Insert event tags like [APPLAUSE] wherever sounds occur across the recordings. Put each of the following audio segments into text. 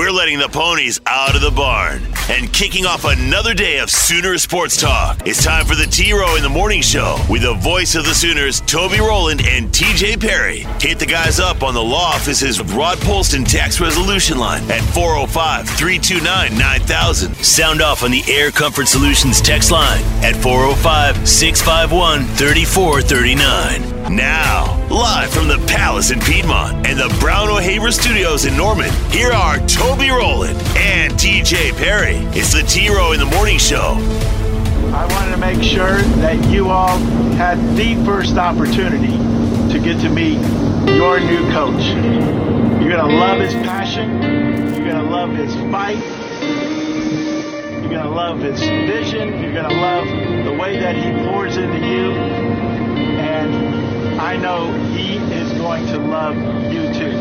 we're letting the ponies out of the barn and kicking off another day of Sooner Sports Talk. It's time for the T Row in the Morning Show with the voice of the Sooners, Toby Rowland and TJ Perry. Hit the guys up on the law office's Rod Polston tax resolution line at 405 329 9000. Sound off on the Air Comfort Solutions text line at 405 651 3439. Now, live from the Palace in Piedmont and the Brown O'Haver Studios in Norman, here are Toby Rowland and TJ Perry. It's the T Row in the Morning Show. I wanted to make sure that you all had the first opportunity to get to meet your new coach. You're going to love his passion. You're going to love his fight. You're going to love his vision. You're going to love the way that he pours into you. I know he is going to love you too.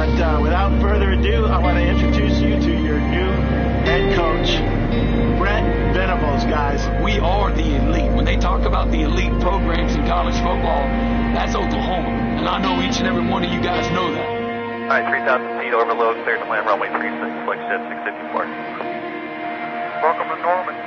But uh, without further ado, I want to introduce you to your new head coach, Brent Venables, guys. We are the they talk about the elite programs in college football, that's Oklahoma. And I know each and every one of you guys know that. All right, 3,000 feet overload, clear to land runway 36, Flexjet 654. Welcome to Norman,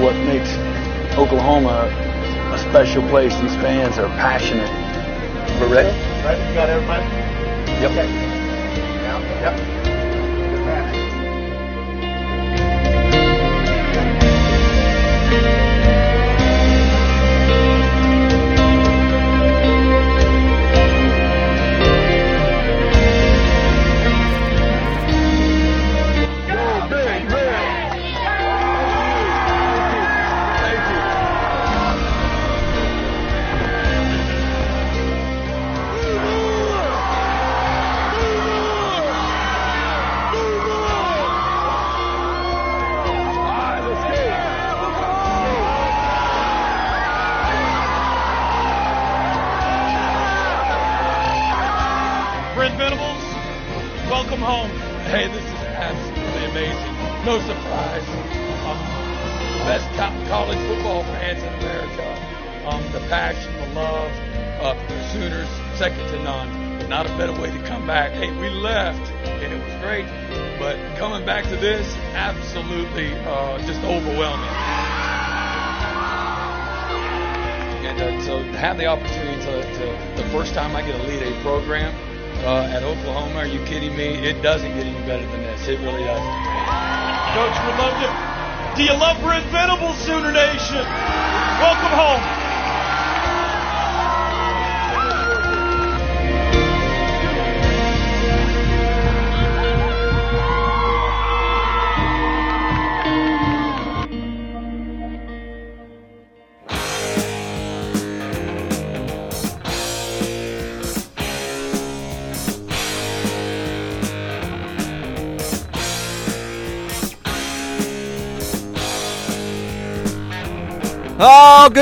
what makes Oklahoma a special place. These fans are passionate. We're ready? Right, you got everybody? Yep. Yep. No surprise. Um, best college football fans in America. Um, the passion, the love uh, for the Sooners, second to none. Not a better way to come back. Hey, we left and it was great, but coming back to this, absolutely uh, just overwhelming. And uh, so to have the opportunity to, to, the first time I get to lead a program uh, at Oklahoma, are you kidding me? It doesn't get any better than this. It really doesn't. Coach, we love you. Do you love Brent Venables, Sooner Nation? Welcome home.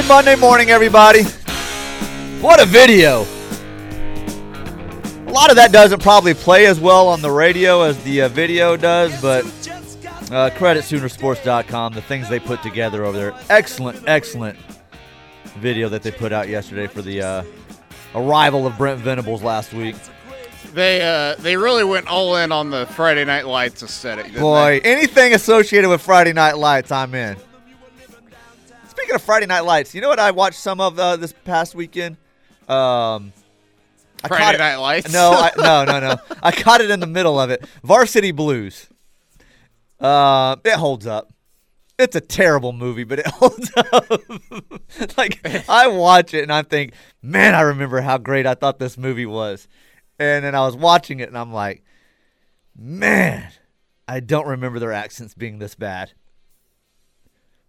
Good Monday morning, everybody. What a video. A lot of that doesn't probably play as well on the radio as the uh, video does, but uh, credit Soonersports.com, the things they put together over there. Excellent, excellent video that they put out yesterday for the uh, arrival of Brent Venables last week. They uh, they really went all in on the Friday Night Lights aesthetic. Boy, anything associated with Friday Night Lights, I'm in. Speaking of Friday Night Lights, you know what I watched some of uh, this past weekend? Um, I Friday caught it- Night Lights? No, I, [LAUGHS] no, no, no. I caught it in the middle of it. Varsity Blues. Uh, it holds up. It's a terrible movie, but it [LAUGHS] holds up. [LAUGHS] like I watch it and I think, man, I remember how great I thought this movie was. And then I was watching it and I'm like, man, I don't remember their accents being this bad.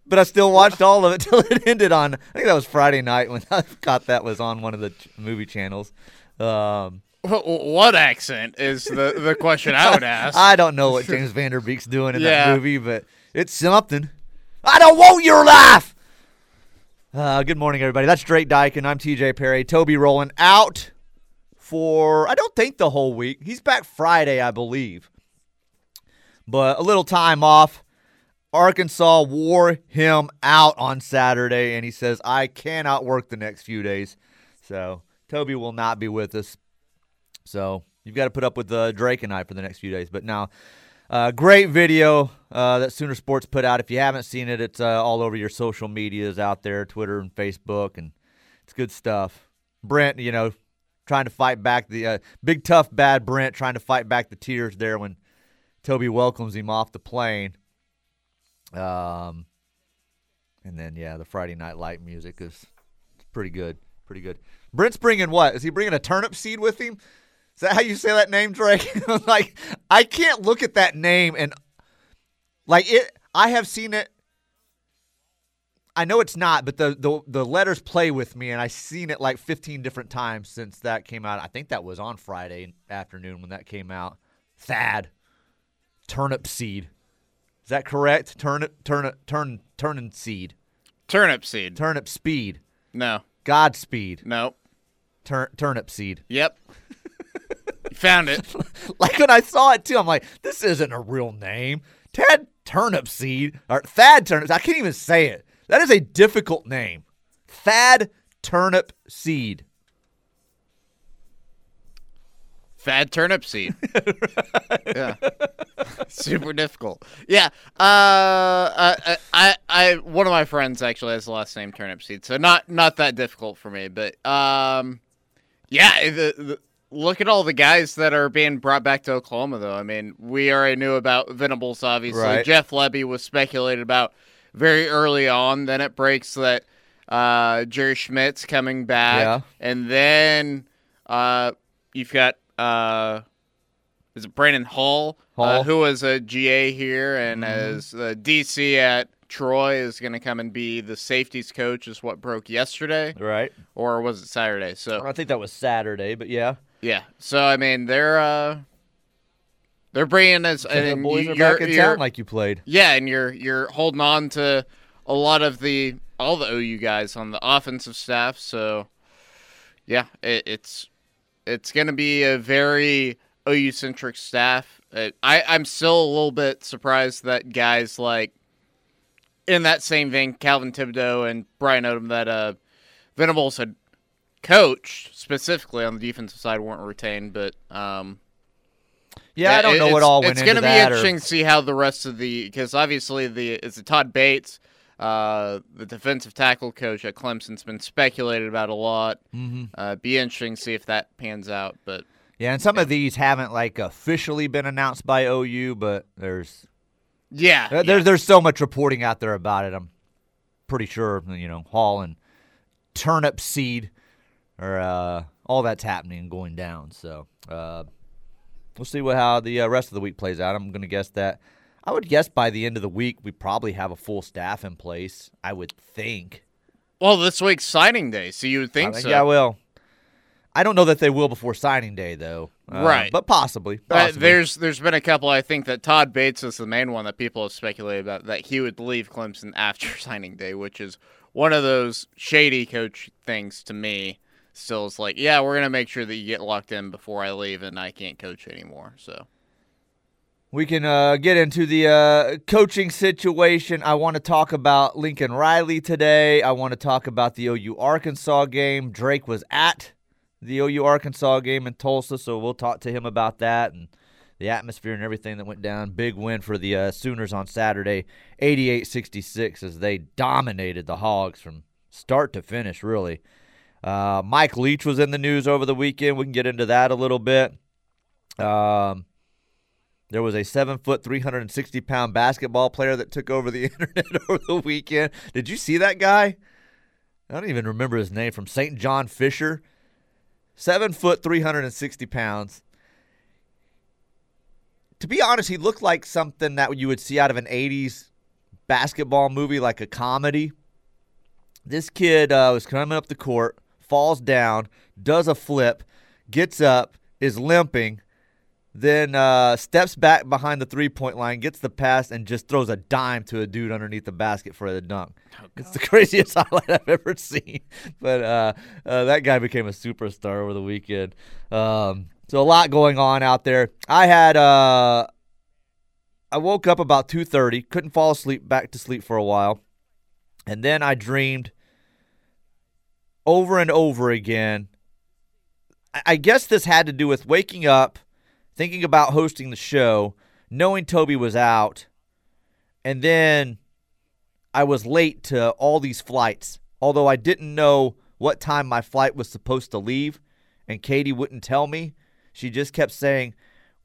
But I still watched all of it [LAUGHS] till it ended on. I think that was Friday night when I caught that was on one of the ch- movie channels. Um, Wh- [LAUGHS] wh- What accent is the, the question I would [LAUGHS] ask? I don't know what James Van Der Beek's doing in Yeah. that movie, but it's something. I don't want your life. Uh, good morning, everybody. That's Drake Dykin. I'm TJ Perry. Toby Rowland out for, I don't think the whole week. He's back Friday, I believe. But a little time off. Arkansas wore him out on Saturday, and he says, I cannot work the next few days. So Toby will not be with us. So you've got to put up with uh, Drake and I for the next few days. But now, uh, great video uh, that Sooner Sports put out. If you haven't seen it, it's uh, all over your social medias out there, Twitter and Facebook, and it's good stuff. Brent, you know, trying to fight back the uh, big tough bad Brent trying to fight back the tears there when Toby welcomes him off the plane. Um, and then yeah, the Friday Night Light music is pretty good, pretty good. Brent's bringing what? Is he bringing a turnip seed with him? Is that how you say that name, Drake? [LAUGHS] like, I can't look at that name and like it. I have seen it. I know it's not, but the, the the letters play with me, and I've seen it like 15 different times since that came out. I think that was on Friday afternoon when that came out. Thad, turnip seed. Is that correct? Turnip, turnip, turn, turning seed, Turnip seed. turnip speed, No. Godspeed, No. turn, turnip seed. Yep. you found it. [LAUGHS] Like when I saw it too, I'm like, this isn't a real name. Tad Turnip Seed or Thad Turnip. I can't even say it. That is a difficult name. Thad Turnip Seed. Fad turnip seed. [LAUGHS] yeah. [LAUGHS] Super difficult. Yeah. Uh, I, I, I, one of my friends actually has the last name turnip seed, so not not that difficult for me. But um, yeah. The, the, look at all the guys that are being brought back to Oklahoma, though. I mean, we already knew about Venables, obviously. Right. Jeff Lebby was speculated about very early on. Then it breaks that uh, Jerry Schmidt's coming back, Yeah. and then uh, you've got uh, is it Brandon Hall, Hall. Mm-hmm. Uh, who was a GA here and as uh, DC at Troy is going to come and be the safeties coach. Is what broke yesterday, Right. or was it Saturday? So I think that was Saturday, but yeah. yeah. So I mean, they're uh, they're bringing us. the and boys you- are back in town like you played. yeah, and you're you're holding on to a lot of the all the OU guys on the offensive staff. So yeah, it, it's it's going to be a very OU centric staff. Uh, I I'm still a little bit surprised that guys like in that same vein, Calvin Thibodeaux and Brian Odom that uh Venables had coached specifically on the defensive side weren't retained, but um Yeah, I don't it- know what all went It's into gonna be interesting to see how the rest of the because obviously the it's a Todd Bates, uh, the defensive tackle coach at Clemson's been speculated about a lot. Mm-hmm. Uh, be interesting to see if that pans out. But yeah, and some of these haven't like officially been announced by OU, but there's yeah, There- There's there's so much reporting out there about it. I'm pretty sure you know Hall and turnip seed or uh, all that's happening and going down. So uh, we'll see what how the uh, rest of the week plays out. I'm going to guess that I would guess by the end of the week we probably have a full staff in place. I would think. well, this week's signing day, so you would think, I think so. yeah, I will. I don't know that they will before signing day though. Uh, Right. but possibly. Uh, possibly. there's there's been a couple. I think that Todd Bates is the main one that people have speculated about that he would leave Clemson [LAUGHS] after signing day, which is one of those shady coach things to me. Still, is like, yeah, we're gonna make sure that you get locked in before I leave, and I can't coach anymore. So We can uh, get into the uh, coaching situation. I want to talk about Lincoln Riley today. I want to talk about the OU Arkansas game. Drake was at the OU Arkansas game in Tulsa, so we'll talk to him about that and the atmosphere and everything that went down. Big win for the uh, Sooners on Saturday, 88 66, as they dominated the Hogs from start to finish, really. Uh, Mike Leach was in the news over the weekend. We can get into that a little bit. Um, there was a seven foot, 360 pound basketball player that took over the [LAUGHS] internet [LAUGHS] over the weekend. Did you see that guy? I don't even remember his name from St. John Fisher. Seven foot, 360 pounds. To be honest, he looked like something that you would see out of an 80s basketball movie, like a comedy. This kid uh, was coming up the court, falls down, does a flip, gets up, is limping, then uh, steps back behind the three point line, gets the pass, and just throws a dime to a dude underneath the basket for the dunk. it's the craziest [LAUGHS] highlight I've ever seen. But uh, uh, that guy became a superstar over the weekend. Um, so a lot going on out there. I had uh, I woke up about two thirty, couldn't fall asleep, back to sleep for a while, and then I dreamed over and over again. I- I guess this had to do with waking up, thinking about hosting the show, knowing Toby was out, and then I was late to all these flights. Although I didn't know what time my flight was supposed to leave, and Katie wouldn't tell me. She just kept saying,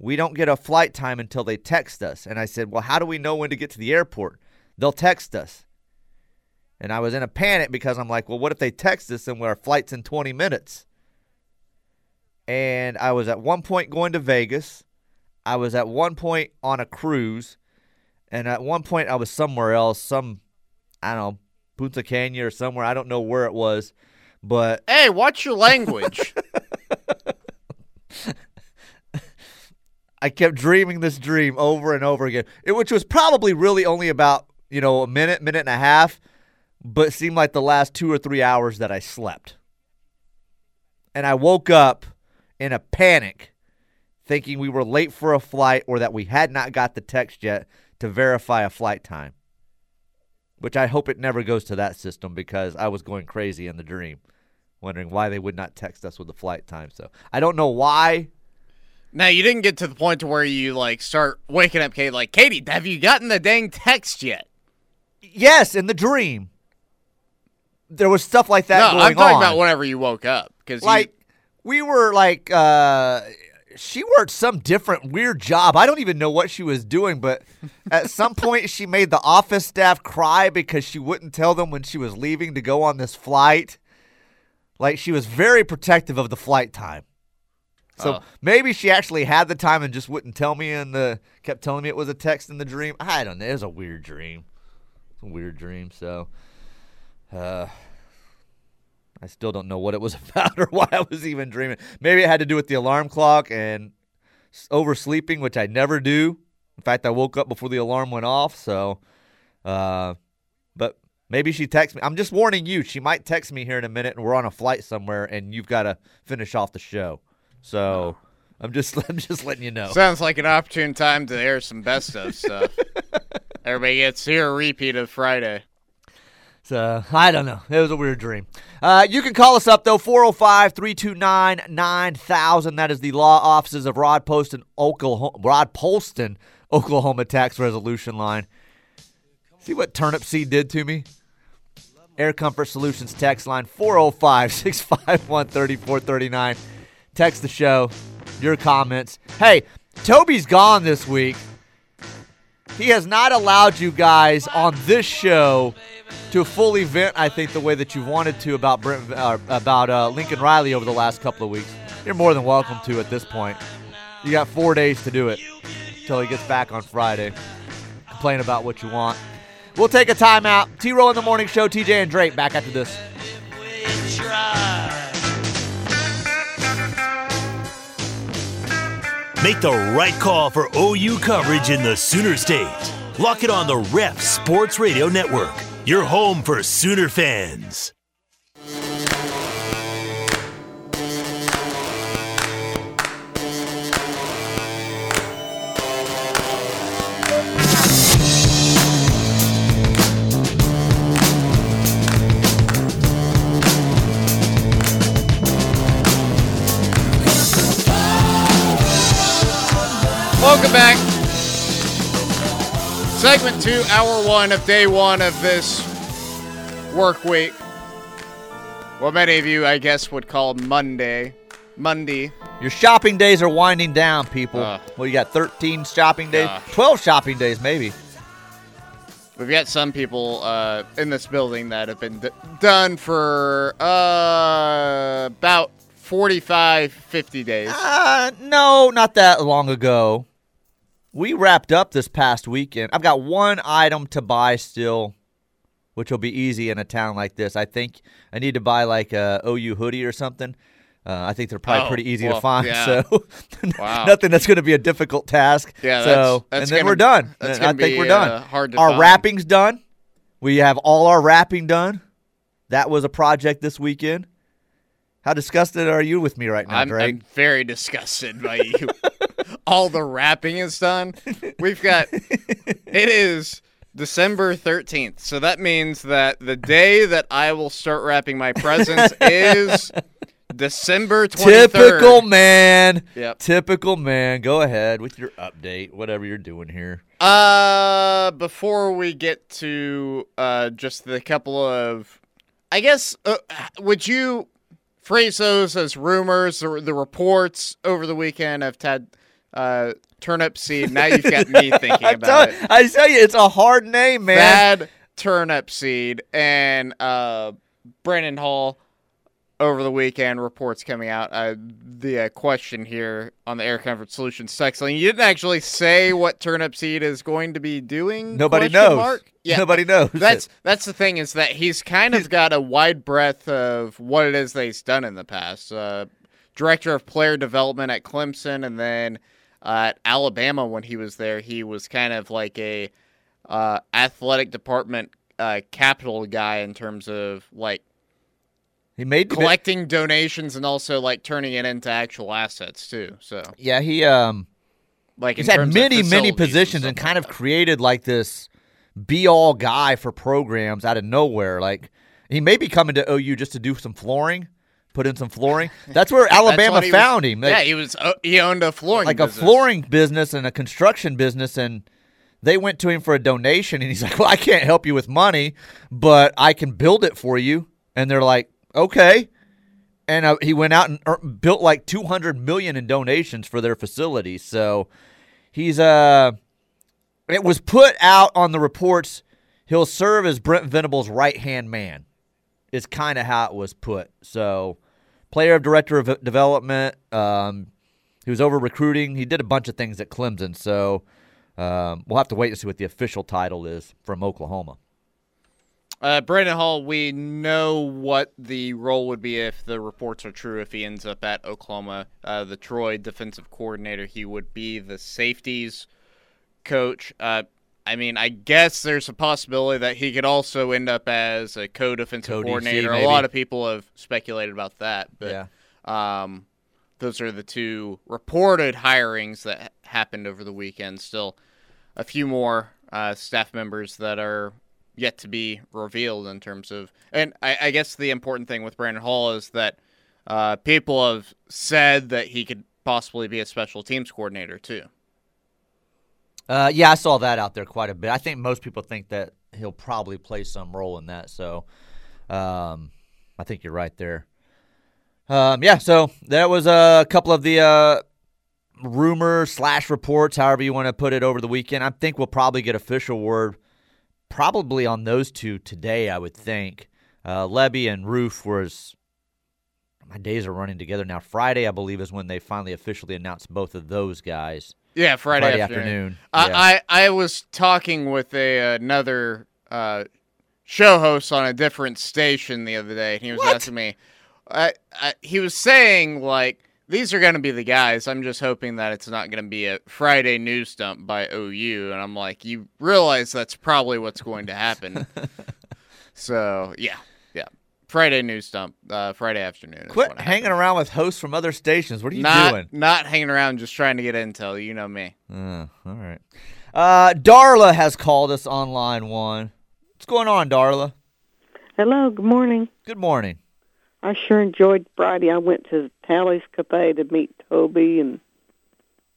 We don't get a flight time until they text us. And I said, Well, how do we know when to get to the airport? They'll text us. And I was in a panic because I'm like, Well, what if they text us and our flight's in 20 minutes? And I was at one point going to Vegas. I was at one point on a cruise. And at one point, I was somewhere else, some, I don't know, Punta Cana or somewhere. I don't know where it was. But [LAUGHS] Hey, watch your language. [LAUGHS] I kept dreaming this dream over and over again, it, which was probably really only about, you know, a minute, minute and a half, but it seemed like the last two or three hours that I slept. And I woke up in a panic, thinking we were late for a flight or that we had not got the text yet to verify a flight time. Which I hope it never goes to that system because I was going crazy in the dream, wondering why they would not text us with the flight time. So I don't know why now you didn't get to the point to where you like start waking up Katie like, Katie, have you gotten the dang text yet? Yes, in the dream. There was stuff like that no, I'm talking on. about whenever you woke up because like we were like uh she worked some different weird job. I don't even know what she was doing, but at some [LAUGHS] point she made the office staff cry because she wouldn't tell them when she was leaving to go on this flight. Like she was very protective of the flight time. So Oh. maybe she actually had the time and just wouldn't tell me and the kept telling me it was a text in the dream. I don't know. It was a weird dream. It's a weird dream. So uh I still don't know what it was [LAUGHS] about or why I was even dreaming. Maybe it had to do with the alarm clock and oversleeping, which I never do. In fact, I woke up before the alarm went off. So, uh, but maybe she texted me. I'm just warning you. She might text me here in a minute, and we're on a flight somewhere, and you've got to finish off the show. So, I'm just [LAUGHS] I'm just letting you know. sounds like an opportune time to air some best of stuff. [LAUGHS] Everybody gets here a repeat of Friday. So I don't know. It was a weird dream. Uh, you can call us up though 405-329-9000. That is the law offices of Rod Poston, Oklahoma, Rod Polston, Oklahoma tax resolution line. See what turnip seed did to me? Air Comfort Solutions text line 405-651-3439. Text the show. Your comments. Hey, Toby's gone this week. He has not allowed you guys on this show to fully vent, I think, the way that you wanted to about Brent, uh, about uh, Lincoln Riley over the last couple of weeks. You're more than welcome to at this point. You got four days to do it until he gets back on Friday. Complain about what you want. We'll take a timeout. T Row in the Morning Show, TJ and Drake back after this. Make the right call for OU coverage in the Sooner State. Lock it on the Ref Sports Radio Network, your home for Sooner fans. Welcome back. Segment two, hour one of day one of this work week. What many of you, I guess, would call Monday. Monday. Your shopping days are winding down, people. Uh. well, you got 13 shopping days, Gosh. 12 shopping days, maybe. We've got some people uh, in this building that have been d- done for uh, about 45, 50 days. Uh, no, not that long ago. We wrapped up this past weekend. I've got one item to buy still, which will be easy in a town like this. I think I need to buy like a OU hoodie or something. Uh, I think they're probably Oh, pretty easy well, to find. yeah. So [LAUGHS] Wow. nothing that's going to be a difficult task. Yeah, So that's- that's and then gonna- we're done. that's I think be, we're done. uh, hard to our find. wrapping's done. We have all our wrapping done. That was a project this weekend. How disgusted are you with me right now, I'm, Greg? I'm very disgusted by you. [LAUGHS] All the wrapping is done. We've got it is December 13th. So that means that the day that I will start wrapping my presents is December 23rd. Typical man. Yep. Typical man. Go ahead with your update, whatever you're doing here. Uh, before we get to uh, just the couple of, I guess, uh, would you phrase those as rumors or the reports over the weekend? I've had uh, turnip seed. Now you've got me [LAUGHS] thinking about it. I tell you, it's a hard name, man. Bad turnip seed and uh, Brandon Hall over the weekend reports coming out. Uh, the uh, question here on the Air Comfort Solutions text line: You didn't actually say what turnip seed is going to be doing. Nobody knows. Mark? [LAUGHS] Yeah, Nobody knows. That's it. that's the thing is that he's kind of got a wide breadth of what it is that he's done in the past. Uh, director of player development at Clemson, and then uh, at Alabama when he was there, he was kind of like a uh, athletic department uh, capital guy in terms of like he made collecting donations and also like turning it into actual assets too. So Yeah, he um like he's had many many positions and and kind like of that. created like this be all guy for programs out of nowhere. Like he may be coming to OU just to do some flooring, put in some flooring. That's where [LAUGHS] Alabama what he was- found him. Like- yeah, he was uh, he owned a flooring like a flooring business and a construction business and they went to him for a donation and he's [LAUGHS] like well i can't help you with money but i can build it for you and they're like okay and uh, he went out and ear- built like 200 million in donations for their facility. so he's uh it was put out on the reports he'll serve as brent venable's right hand man is kind of how it was put so player of director of development um he was over recruiting. He did a bunch of things at Clemson. So um, we'll have to wait to see what the official title is from Oklahoma. Uh, Brandon Hall, we know what the role would be if the reports are true. If he ends up at Oklahoma, uh, the Troy defensive coordinator, he would be the safeties coach. Uh, I mean, I guess there's a possibility that he could also end up as a co-defensive coordinator. A lot of people have speculated about that, but Yeah. um, those are the two reported hirings that happened over the weekend. Still, a few more uh, staff members that are yet to be revealed in terms of. And I, I guess the important thing with Brandon Hall is that uh, people have said that he could possibly be a special teams coordinator too. Uh, yeah, I saw that out there quite a bit. I think most people think that he'll probably play some role in that. So um, I think you're right there. Um, yeah, so that was a couple of the uh, rumors slash reports, however you want to put it, over the weekend. I think we'll probably get official word probably on those two today, I would think. Uh, Lebby and Roof was. My days are running together now. Friday, I believe, is when they finally officially announced both of those guys. Yeah, Friday, Friday afternoon. afternoon, I, yeah. I I was talking with a another uh, show host on a different station the other day, and he was What? asking me. I, I, he was saying like these are going to be the guys. I'm just hoping that it's not going to be a Friday news dump by OU, and I'm like, you realize that's probably what's going to happen. [LAUGHS] so yeah, Friday news dump, uh, Friday afternoon. Quit hanging happens. around with hosts from other stations. What are you Not doing? not hanging around, just trying to get intel. You know me. Uh, all right. Uh, Darla has called us on line one. What's going on, Darla? Hello, good morning. Good morning. I sure enjoyed Friday. I went to Tally's Cafe to meet Toby, and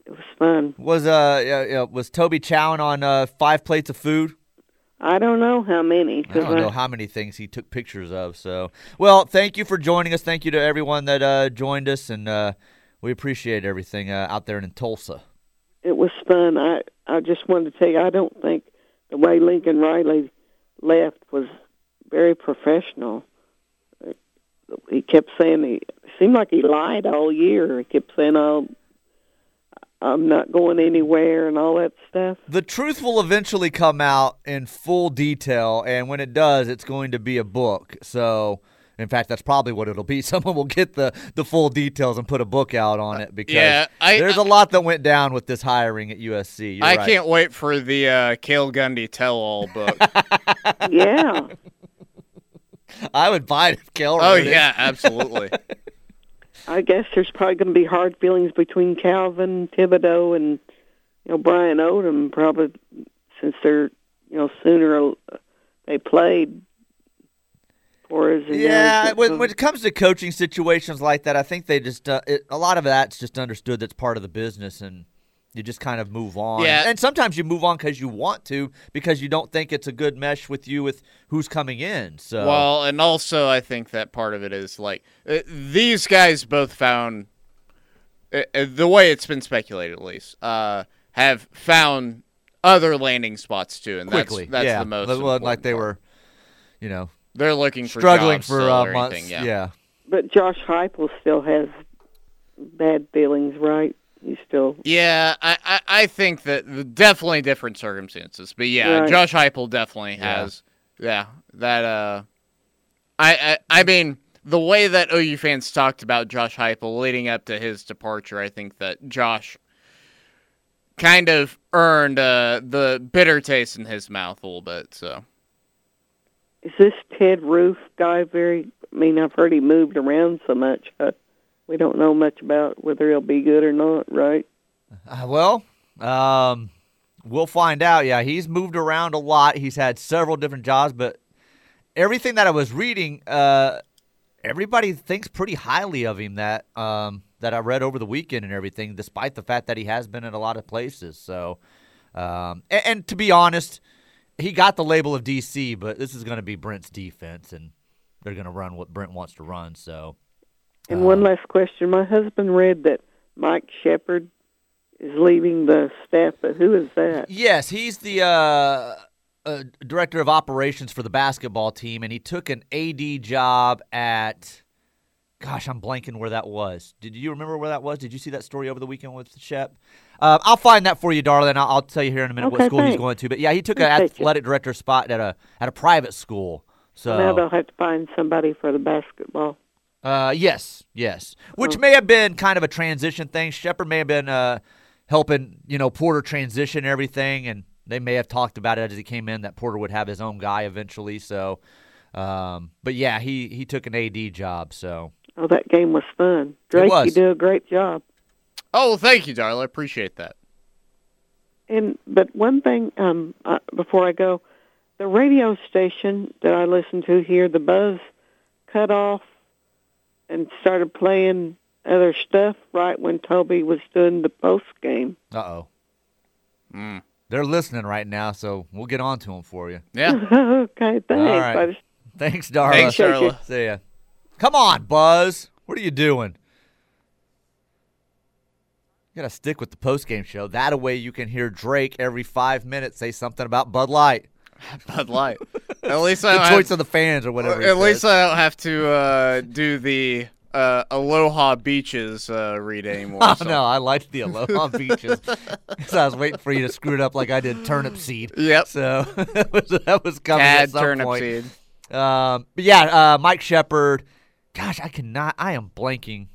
it was fun. Was uh yeah, yeah, was Toby chowing on uh, five plates of food? I don't know how many. I don't know how many things he took pictures of. So, well, thank you for joining us. Thank you to everyone that uh, joined us, and uh, we appreciate everything uh, out there in Tulsa. it was fun. I I just wanted to tell you, I don't think the way Lincoln Riley left was very professional. He kept saying he seemed like he lied all year. He kept saying, "Oh, I'm not going anywhere and all that stuff. The truth will eventually come out in full detail, and when it does, it's going to be a book. So, in fact, that's probably what it'll be. [LAUGHS] Someone will get the, the full details and put a book out on it because yeah, I- there's a I- lot that went down with this hiring at USC. You're I right. can't wait for the uh, Cale Gundy tell-all book. [LAUGHS] Yeah. I would buy it if Kel oh wrote it. yeah, absolutely. [LAUGHS] I guess there's probably going to be hard feelings between Calvin Thibodeaux and you know Brian Odom, probably since they're you know sooner they played for us. and Yeah, when, when it comes to coaching situations like that, I think they just uh, it, a lot of that's just understood that's part of the business, and you just kind of move on. Yeah. and sometimes you move on because you want to, because you don't think it's a good mesh with you with who's coming in. So Well, and also I think that part of it is like uh, these guys both found uh, uh, the way it's been speculated, at least, uh, have found other landing spots too, and quickly, that's that's yeah, the most. Well, like they part. were, you know, They're looking for struggling jobs for still uh, months. anything, yeah. But Josh Heupel still has bad feelings, right? He's still Yeah, I, I, I think that definitely different circumstances, but yeah, Right. Josh Heupel definitely Yeah. has. Yeah, that. Uh, I, I I mean the way that OU fans talked about Josh Heupel leading up to his departure, I think that Josh kind of earned uh, the bitter taste in his mouth a little bit. So is this Ted Roof guy very? I mean, I've heard he moved around so much. Uh, we don't know much about whether he'll be good or not, right? Uh, well, um, we'll find out. Yeah, he's moved around a lot. He's had several different jobs, but everything that I was reading, uh, everybody thinks pretty highly of him. That um, that I read over the weekend and everything, despite the fact that he has been in a lot of places. So, um, and, and to be honest, he got the label of DC, but this is going to be Brent's defense, and they're going to run what Brent wants to run. So. And Uh, one last question: My husband read that Mike Shepard is leaving the staff, but who is that? Yes, he's the uh, uh, director of operations for the basketball team, and he took an AD job at. Gosh, I'm blanking where that was. Did you remember where that was? Did you see that story over the weekend with Shep? Uh, I'll find that for you, darling. I'll, I'll tell you here in a minute what Okay, school he's going to. But yeah, he took an you. athletic director spot at a at a private school. So Now they'll have to find somebody for the basketball. Uh, yes, yes. Which Oh. may have been kind of a transition thing. Shepard may have been uh, helping, you know, Porter transition everything, and they may have talked about it as he came in that Porter would have his own guy eventually. So, um, but yeah, he he took an AD job. So Oh, that game was fun. Drake, was. you do a great job. oh, well, thank you, darling. I appreciate that. And but one thing, um, uh, before I go, the radio station that I listen to here, the buzz cut off and started playing other stuff right when Toby was doing the post game. uh oh, Mm. they're listening right now. So we'll get on to them for you. Yeah. [LAUGHS] okay, thanks. All right. I just- Thanks, Darla. Thanks, Darla. See ya. Come on, Buzz. What are you doing? You gotta stick with the post game show. That way you can hear Drake every five minutes say something about Bud Light. [LAUGHS] Bud Light. [LAUGHS] At least I The don't choice have, of the fans or whatever. at least says. I don't have to uh, do the uh, Aloha Beaches uh, read anymore. [LAUGHS] Oh so- no, I liked the Aloha beaches. [LAUGHS] so I was waiting for you to screw it up like I did turnip seed. Yep. So [LAUGHS] that was, that was coming at some turnip point. seed. Um, but yeah, uh, Mike Shepard. Gosh, I cannot. I am blanking.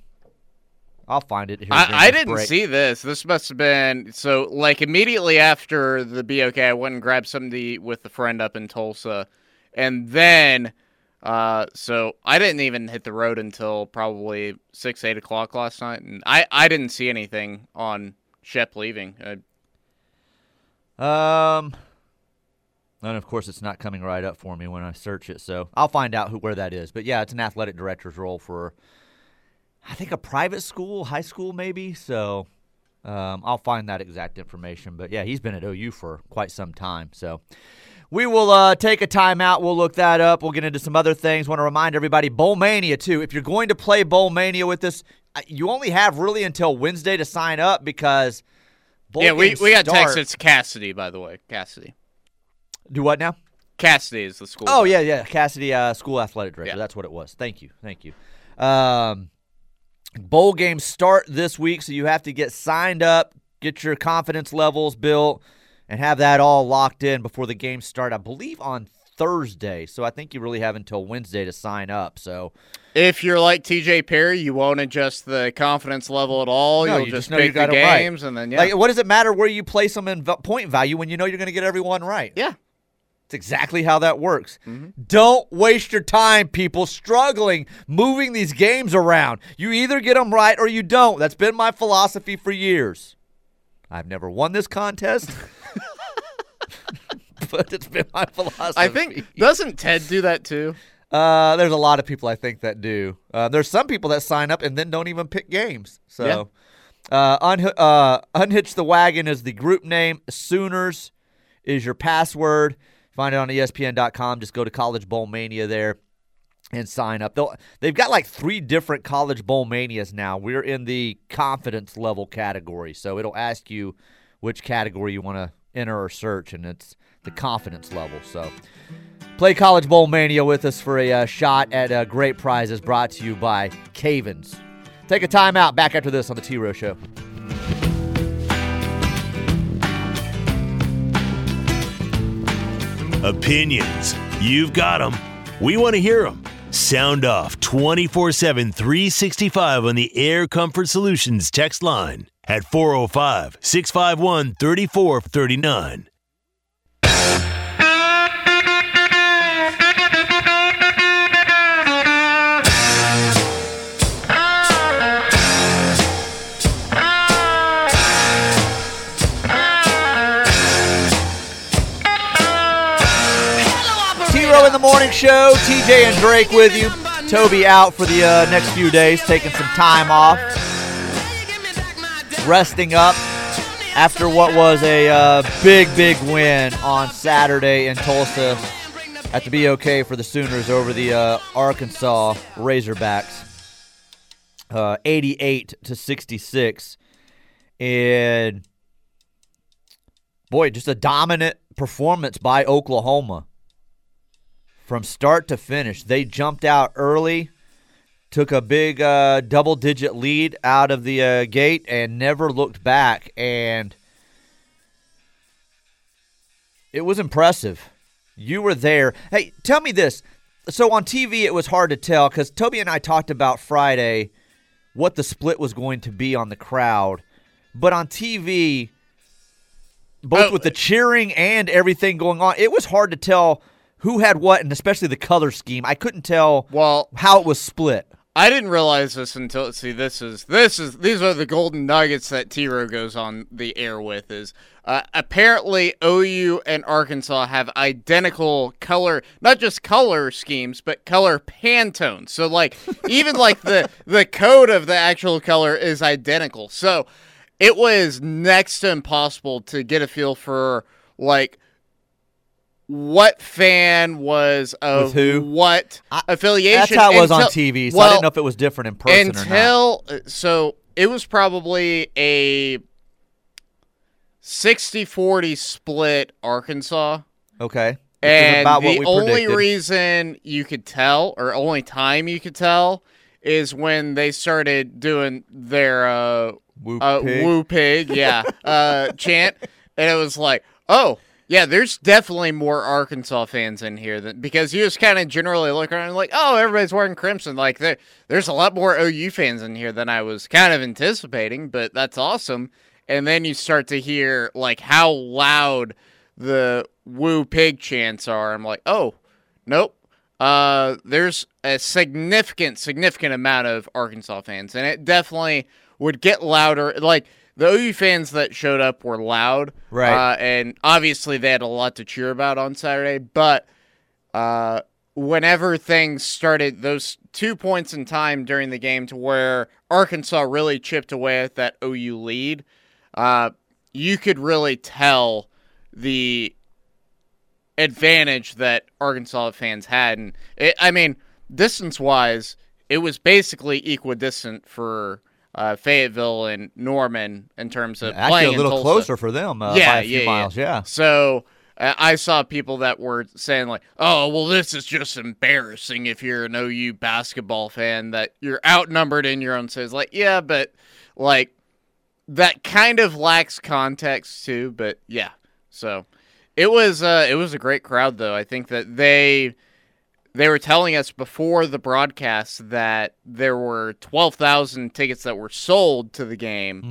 I'll find it here. I, I didn't break. see this. This must have been so like immediately after the BOK, I went and grabbed something to eat with a friend up in Tulsa, and then uh, so I didn't even hit the road until probably six eight o'clock last night, and I I didn't see anything on Shep leaving. Uh, Um, and of course, it's not coming right up for me when I search it. So I'll find out who where that is. But yeah, it's an athletic director's role for, I think, a private school, high school maybe. So um, I'll find that exact information. But yeah, he's been at OU for quite some time. So we will uh, take a timeout. We'll look that up. We'll get into some other things. Want to remind everybody, Bowl Mania too. If you're going to play Bowl Mania with us, uh, you only have really until Wednesday to sign up because. Bowl yeah, we we got start- text. It's Casady, by the way. Casady. Do what now? Casady is the school. Oh yeah, yeah, Casady, uh, school athletic director. Yeah. That's what it was. Thank you, thank you. Um, bowl games start this week, so you have to get signed up get your confidence levels built, and have that all locked in before the games start. I believe on Thursday, so I think you really have until Wednesday to sign up. So If you're like TJ Perry, you won't adjust the confidence level at all. No, You'll you just, just pick the 'em right. games, and then yeah, Like, what does it matter where you place them in v- point value when you know you're going to get everyone right? yeah. It's exactly how that works. Mm-hmm. Don't waste your time, people, struggling moving these games around. You either get them right or you don't. That's been my philosophy for years. I've never won this contest, [LAUGHS] [LAUGHS] but it's been my philosophy. I think doesn't Ted do that too? Uh, there's a lot of people I think that do. Uh, there's some people that sign up and then don't even pick games. So, uh, unha- uh, unhitch the wagon is the group name. Sooners is your password. Find it on ESPN.com. Just go to College Bowl Mania there and sign up. They'll, they've got like three different College Bowl Manias now. We're in the confidence level category, so it'll ask you which category you want to enter or search, and it's the confidence level. So. Play College Bowl Mania with us for a uh, shot at uh, great prizes brought to you by Cavens. Take a time out. Back after this on the T Row Show. Opinions. You've got them. We want to hear them. Sound off 24 7, 365 on the Air Comfort Solutions text line at 405 651 3439. T in the morning show. TJ and Drake with you. Toby out for the uh, next few days, taking some time off, resting up after what was a uh, big, big win on Saturday in Tulsa at the BOK for the Sooners over the uh, Arkansas Razorbacks. Uh, 88 to 66. And boy, just a dominant performance by Oklahoma from start to finish. They jumped out early, took a big uh, double digit lead out of the uh, gate, and never looked back. And it was impressive. You were there. Hey, tell me this. So on TV, it was hard to tell because Toby and I talked about Friday what the split was going to be on the crowd. But on TV, both Oh. with the cheering and everything going on, it was hard to tell who had what, and especially the color scheme. I couldn't tell Well, how it was split. I didn't realize this until see this is this is these are the golden nuggets that T Row goes on the air with is uh, apparently OU and Arkansas have identical color not just color schemes but color Pantones. So like [LAUGHS] even like the the code of the actual color is identical. So it was next to impossible to get a feel for like what fan was of With who? what I- affiliation. That's how it was on TV, so I well, didn't know if it was different in person or not. until so it was probably a 60-40 split Arkansas. Okay. And about what the we only predicted. reason you could tell, or only time you could tell, is when they started doing their uh, Woo uh, pig. woo pig, yeah, [LAUGHS] uh, chant, and it was like, oh, yeah, there's definitely more Arkansas fans in here than because you just kind of generally look around and like, oh, everybody's wearing crimson. Like there, there's a lot more OU fans in here than I was kind of anticipating, but that's awesome. And then you start to hear like how loud the woo pig chants are. I'm like, oh, nope. Uh, there's a significant, significant amount of Arkansas fans, and it definitely would get louder. Like the OU fans that showed up were loud, Right. Uh, and obviously they had a lot to cheer about on Saturday. But uh, whenever things started, those two points in time during the game to where Arkansas really chipped away at that OU lead, uh, you could really tell the advantage that Arkansas fans had. And it, I mean, distance wise, it was basically equidistant for uh, Fayetteville and Norman in terms of Actually, playing a little closer for them uh, yeah, by a few yeah, miles. Yeah. So uh, I saw people that were saying like, "Oh, well, this is just embarrassing if you're an OU basketball fan that you're outnumbered in your own cities." Like, yeah, but like that kind of lacks context too. But yeah, so it was uh, it was a great crowd though. I think that they they were telling us before the broadcast that there were twelve thousand tickets that were sold to the game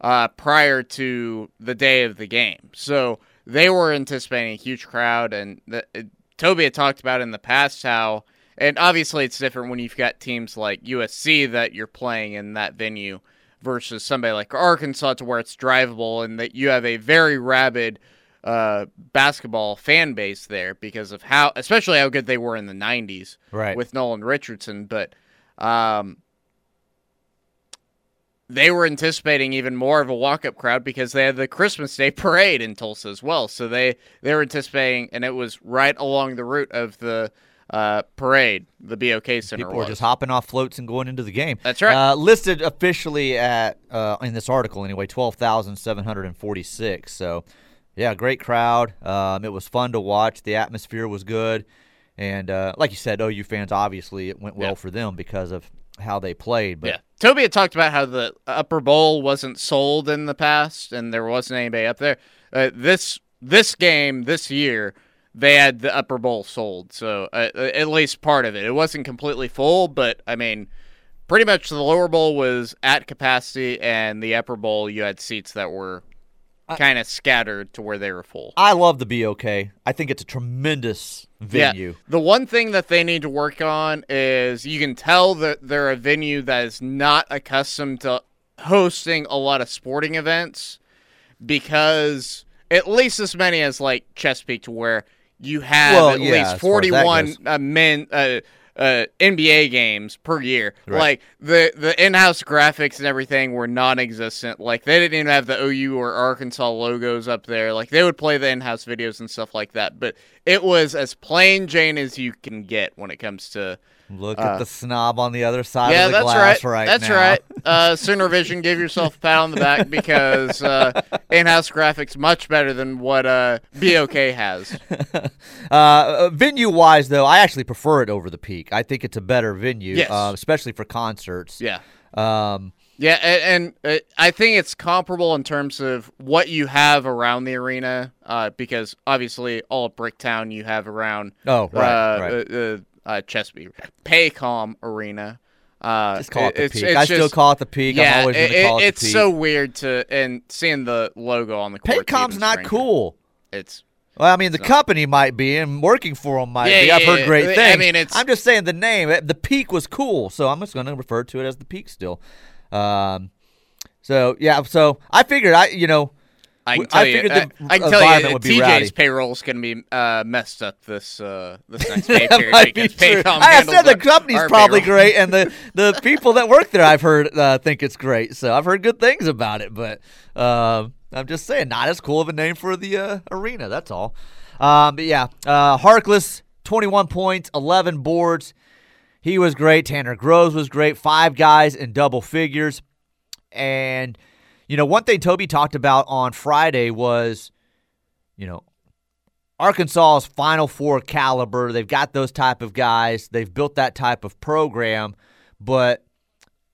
uh, prior to the day of the game. So they were anticipating a huge crowd, and the, uh, Toby had talked about in the past how, and obviously it's different when you've got teams like USC that you're playing in that venue versus somebody like Arkansas to where it's drivable and that you have a very rabid uh, basketball fan base there because of how, especially how good they were in the '90s Right. with Nolan Richardson. But um, they were anticipating even more of a walk-up crowd because they had the Christmas Day parade in Tulsa as well. So they they were anticipating, and it was right along the route of the uh, parade, the BOK Center. People were just hopping off floats and going into the game. That's right. Uh, listed officially at uh, in this article anyway, twelve thousand seven hundred and forty six. So, yeah, great crowd. Um, it was fun to watch. The atmosphere was good, and uh, like you said, OU fans obviously it went well Yeah. for them because of how they played. But Yeah. Toby had talked about how the upper bowl wasn't sold in the past and there wasn't anybody up there. Uh, this this game this year they had the upper bowl sold, so uh, at least part of it. It wasn't completely full, but I mean, pretty much the lower bowl was at capacity, and the upper bowl you had seats that were kind of scattered to where they were full. I love the BOK. I think it's a tremendous venue. Yeah. The one thing that they need to work on is you can tell that they're a venue that is not accustomed to hosting a lot of sporting events because at least as many as like Chesapeake to where you have Well, at yeah, least as as 41 uh, men uh, uh, NBA games per year. Right. Like the the in-house graphics and everything were non-existent. Like they didn't even have the OU or Arkansas logos up there. Like they would play the in-house videos and stuff like that, but it was as plain Jane as you can get when it comes to Look at the snob on the other side yeah, of the that's glass right. right that's now. right. [LAUGHS] Uh, Sooner Vision, give yourself a pat on the back because uh, [LAUGHS] in-house graphics much better than what uh, BOK has. [LAUGHS] Uh, venue wise, though, I actually prefer it over the Peak. I think it's a better venue, Yes. uh, especially for concerts. Yeah. Um, Yeah, and, and uh, I think it's comparable in terms of what you have around the arena, uh, because obviously all of Bricktown you have around. Oh, right, uh, right. Uh, uh, Chesapeake Paycom Arena. Uh, just call it the it's- Peak. it's I still just- call it the Peak. Yeah, I'm always going it- to call it, it's the Peak. so weird to and seeing the logo on the. Paycom's not stranger. cool. It's Well, I mean, the company might be, and working for them might Yeah, be. I've yeah, heard yeah. great things. I mean, it's- I'm just saying the name. eh, The Peak was cool, so I'm just going to refer to it as the Peak still. Um, so yeah, so I figured I, you know, I can I tell you, figured I, the I can tell you, would be TJ's rowdy. payroll is going to be uh, messed up this uh, this [LAUGHS] next pay period be true. I said the company's our probably great, and the [LAUGHS] the people that work there, I've heard uh, think it's great. So I've heard good things about it, but um, I'm just saying, not as cool of a name for the uh, arena. That's all. Um, but yeah, uh, Harkless, 21 points, 11 boards. He was great. Tanner Groves was great. Five guys in double figures. And, you know, one thing Toby talked about on Friday was, you know, Arkansas's Final Four caliber. They've got those type of guys. They've built that type of program. But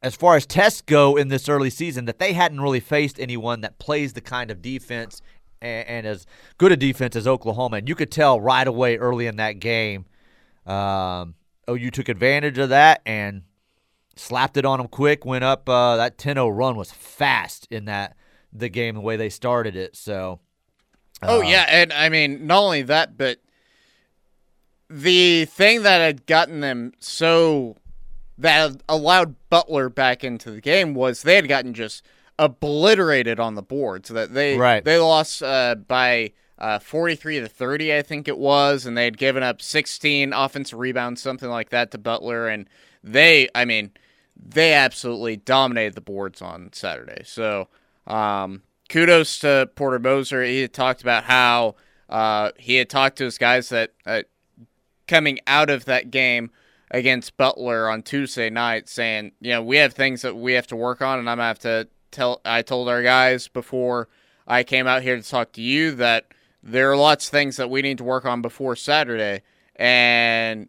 as far as tests go in this early season, that they hadn't really faced anyone that plays the kind of defense and, and as good a defense as Oklahoma. And you could tell right away early in that game, um, OU took advantage of that and slapped it on them quick. Went up. Uh, that 10-0 run was fast in that the game the way they started it. So. Oh uh, yeah, and I mean not only that, but the thing that had gotten them so that allowed Butler back into the game was they had gotten just obliterated on the board, so that they Right. they lost uh, by uh, forty three to thirty, I think it was, and they had given up sixteen offensive rebounds, something like that, to Butler, and they, I mean, they absolutely dominated the boards on Saturday. So. Um, kudos to Porter Moser. He had talked about how uh, he had talked to his guys that uh, coming out of that game against Butler on Tuesday night, saying, you know, we have things that we have to work on, and I'm gonna have to tell. I told our guys before I came out here to talk to you that there are lots of things that we need to work on before Saturday, and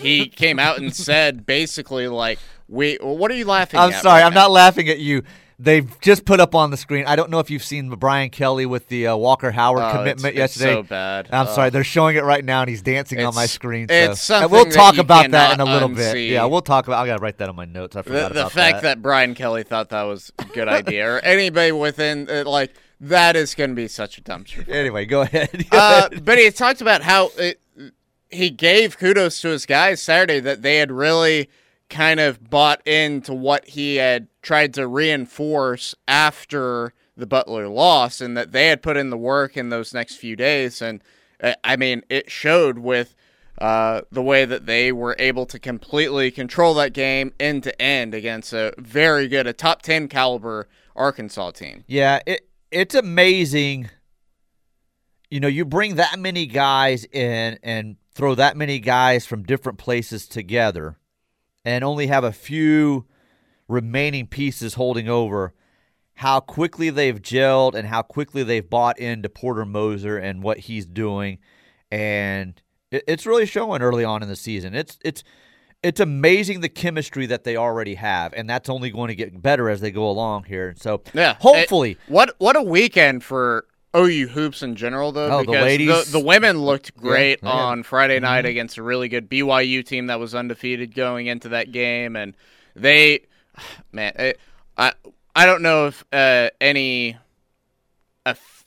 he came out and said basically like we. What are you laughing at? I'm sorry, right I'm now? not laughing at you. They've just put up on the screen. I don't know if you've seen Brian Kelly with the uh, Walker Howard Oh, commitment it's- it's yesterday. so bad. I'm sorry, they're showing it right now, and he's dancing on my It's- screen. it's so. And something we'll that talk about that in a little bit. Yeah, we'll talk about. I gotta write that on my notes. I The, forgot the about fact that. that. Brian Kelly thought that was a good idea, or anybody within uh, like that is going to be such a dumpster. Anyway, go ahead. [LAUGHS] uh, but he talked about how it, he gave kudos to his guys Saturday that they had really kind of bought into what he had tried to reinforce after the Butler loss, and that they had put in the work in those next few days. And uh, I mean, it showed with uh, the way that they were able to completely control that game end to end against a very good, a top ten caliber Arkansas team. Yeah, it it's amazing. You know, you bring that many guys in and throw that many guys from different places together and only have a few remaining pieces holding over how quickly they've gelled and how quickly they've bought into Porter Moser and what he's doing and it, it's really showing early on in the season. It's it's it's amazing the chemistry that they already have and that's only going to get better as they go along here. So Yeah. hopefully It- what what a weekend for OU hoops in general though Oh, the because ladies- the, women looked great Yeah, Mm-hmm. on Friday night against a really good BYU team that was undefeated going into that game and they [SIGHS] man it, I I don't know if uh, any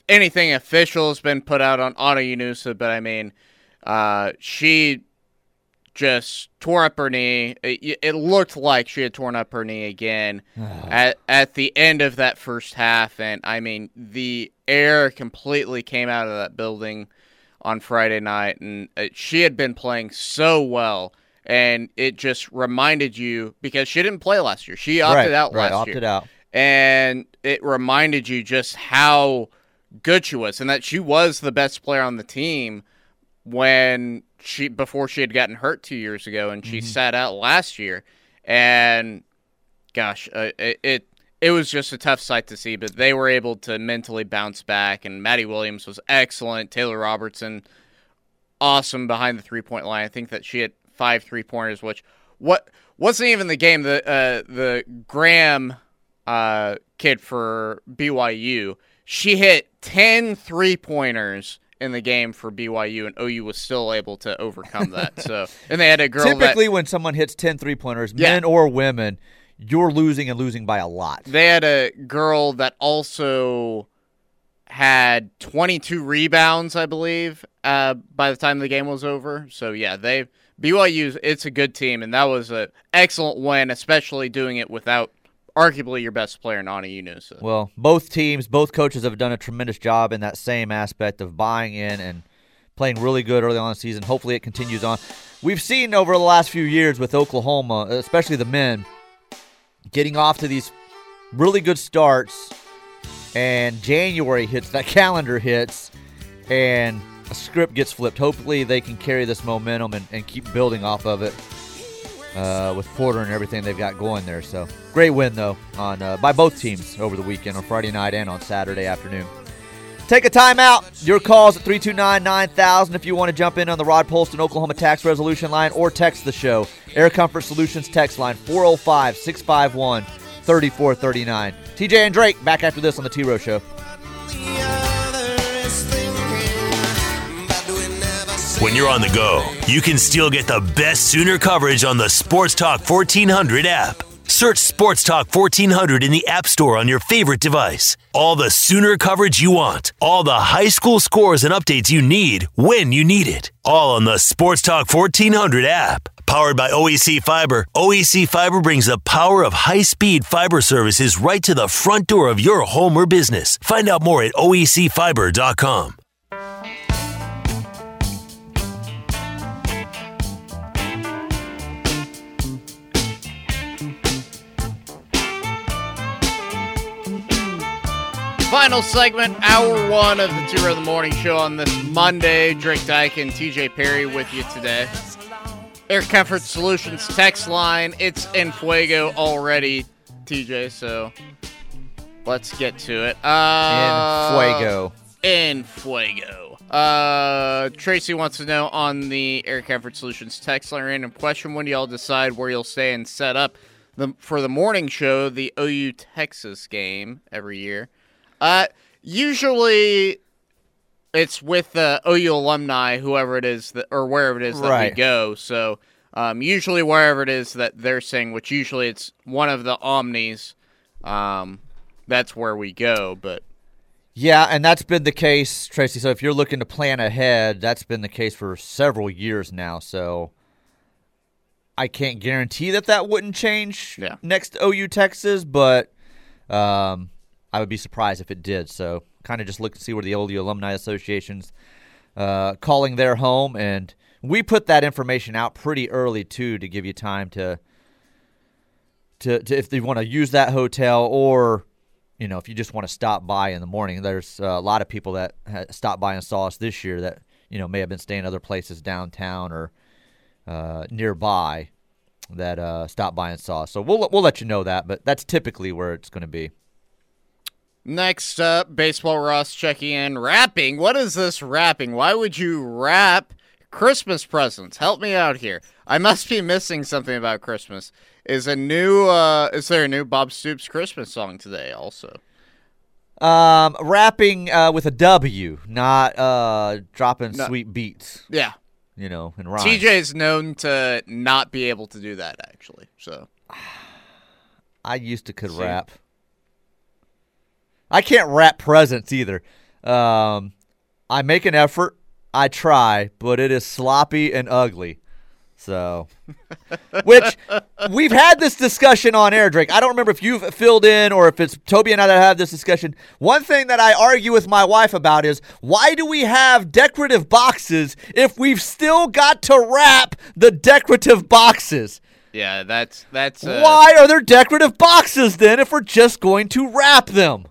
anything official has been put out on Anna Llanusa but I mean uh, she just tore up her knee. It, it looked like she had torn up her knee again [SIGHS] at at the end of that first half, and I mean the air completely came out of that building on Friday night, and uh, she had been playing so well. And it just reminded you because she didn't play last year. She opted right, out right, last opted year out. and it reminded you just how good she was and that she was the best player on the team when she before she had gotten hurt two years ago and she sat out last year. And gosh uh, it, it it was just a tough sight to see but they were able to mentally bounce back and Madi Williams was excellent. Taylor Robertson awesome behind the three point line. I think that she had five three pointers which what wasn't even the game the uh, the Graham uh, kid for BYU. She hit 10 three pointers in the game for BYU, and OU was still able to overcome that. So, and they had a girl Typically, that when someone hits 10 three pointers, Yeah. men or women, you're losing and losing by a lot. they had a girl that also had 22 rebounds, I believe, uh, by the time the game was over. So yeah, they BYU. It's a good team, and that was an excellent win, especially doing it without arguably your best player, Nana Llanusa. Well, both teams, both coaches have done a tremendous job in that same aspect of buying in and playing really good early on the season. Hopefully, it continues on. We've seen over the last few years with Oklahoma, especially the men, getting off to these really good starts, and January hits, that calendar hits, and a script gets flipped. Hopefully, they can carry this momentum and, and keep building off of it uh, with Porter and everything they've got going there. So great win though on uh, by both teams over the weekend on Friday night and on Saturday afternoon. Take a timeout. Your calls at 329-9000 if you want to jump in on the Rod Polston Oklahoma tax resolution line or text the show. Air Comfort Solutions text line 405-651-3439. TJ and Drake back after this on the T-Row Show. When you're on the go, you can still get the best Sooner coverage on the Sports Talk 1400 app. Search Sports Talk 1400 in the App Store on your favorite device. All the Sooner coverage you want, all the high school scores and updates you need when you need it. All on the Sports Talk 1400 app. Powered by OEC Fiber, OEC Fiber brings the power of high speed fiber services right to the front door of your home or business. Find out more at oecfiber.com. Final segment, hour one of the Two of the Morning Show on this Monday. Drake Dyke and TJ Perry with you today. Air Comfort Solutions text line. It's in fuego already, TJ, so let's get to it. Uh, In fuego. In fuego. Uh, Tracy wants to know on the Air Comfort Solutions text line random question when do y'all decide where you'll stay and set up the for the morning show, the OU Texas game every year. Uh, usually it's with the OU alumni, whoever it is that or wherever it is that Right. we go. So um, usually wherever it is that they're saying, which usually it's one of the omnis. Um, that's where we go. But Yeah, and that's been the case, Tracy. So if you're looking to plan ahead, that's been the case for several years now. So I can't guarantee that that wouldn't change Yeah. next OU Texas, but um, I would be surprised if it did. So kind of just look to see where the OU Alumni Association's uh, calling their home, and we put that information out pretty early too to give you time to to, to if they want to use that hotel or you know if you just want to stop by in the morning. There's uh, a lot of people that stopped by and saw us this year that you know may have been staying other places downtown or uh, nearby that uh, stopped by and saw us. So we'll we'll let you know that, but that's typically where it's going to be. Next up, Baseball Ross checking in. Wrapping. What is this wrapping? Why would you wrap Christmas presents? Help me out here. I must be missing something about Christmas. Is a new uh is there a new Bob Stoops Christmas song today also? Um, rapping uh, with a W, not uh, dropping No. sweet beats. Yeah. You know, and rhymes. TJ is known to not be able to do that actually. So [SIGHS] I used to could See? rap. I can't wrap presents either. Um, I make an effort. I try, but it is sloppy and ugly. So, [LAUGHS] which we've had this discussion on air, Drake. I don't remember if you've filled in or if it's Toby and I that have this discussion. One thing that I argue with my wife about is why do we have decorative boxes if we've still got to wrap the decorative boxes? yeah, that's that's uh, Why are there decorative boxes then if we're just going to wrap them?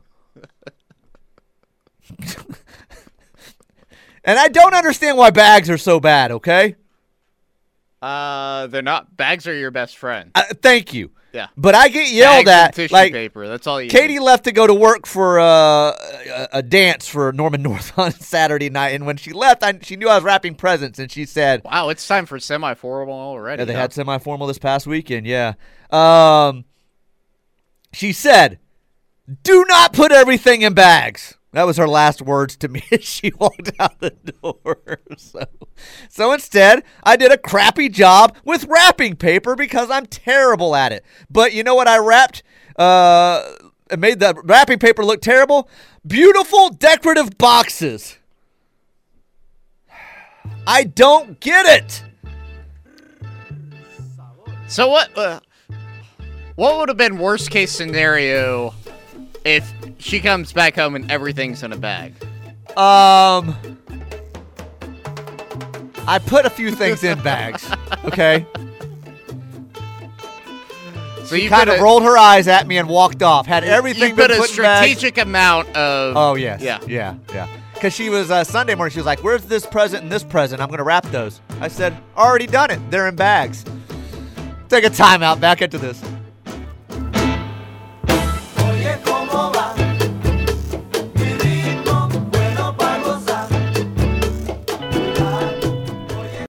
[LAUGHS] and I don't understand why bags are so bad, okay? uh they're not bags are your best friend. Uh, thank you. Yeah. But I get yelled Bags at. tissue Like, paper. That's all you Katie need. left to go to work for uh, a, a dance for Norman [LAUGHS] North on Saturday night. And when she left, I, she knew I was wrapping presents. And she said, Wow, it's time for semi formal already. Yeah, they huh? had semi-formal this past weekend. Yeah. Um, she said, "Do not put everything in bags." That was her last words to me [LAUGHS] as she walked out the door. [LAUGHS] So, so instead, I did a crappy job with wrapping paper because I'm terrible at it. But you know what? I wrapped. Uh, it made the wrapping paper look terrible. Beautiful decorative boxes. [SIGHS] I don't get it. So what? Uh, what would have been worst case scenario if she comes back home and everything's in a bag? Um, I put a few things in bags. Okay, So [LAUGHS] she you kind of rolled her eyes at me and walked off. Had everything You put been a put in bags- strategic amount of. Oh yes, Yeah. yeah, yeah. Because she was uh, Sunday morning. She was like, "Where's this present and this present? I'm gonna wrap those." I said, "Already done it. They're in bags." Take a timeout. Back into this.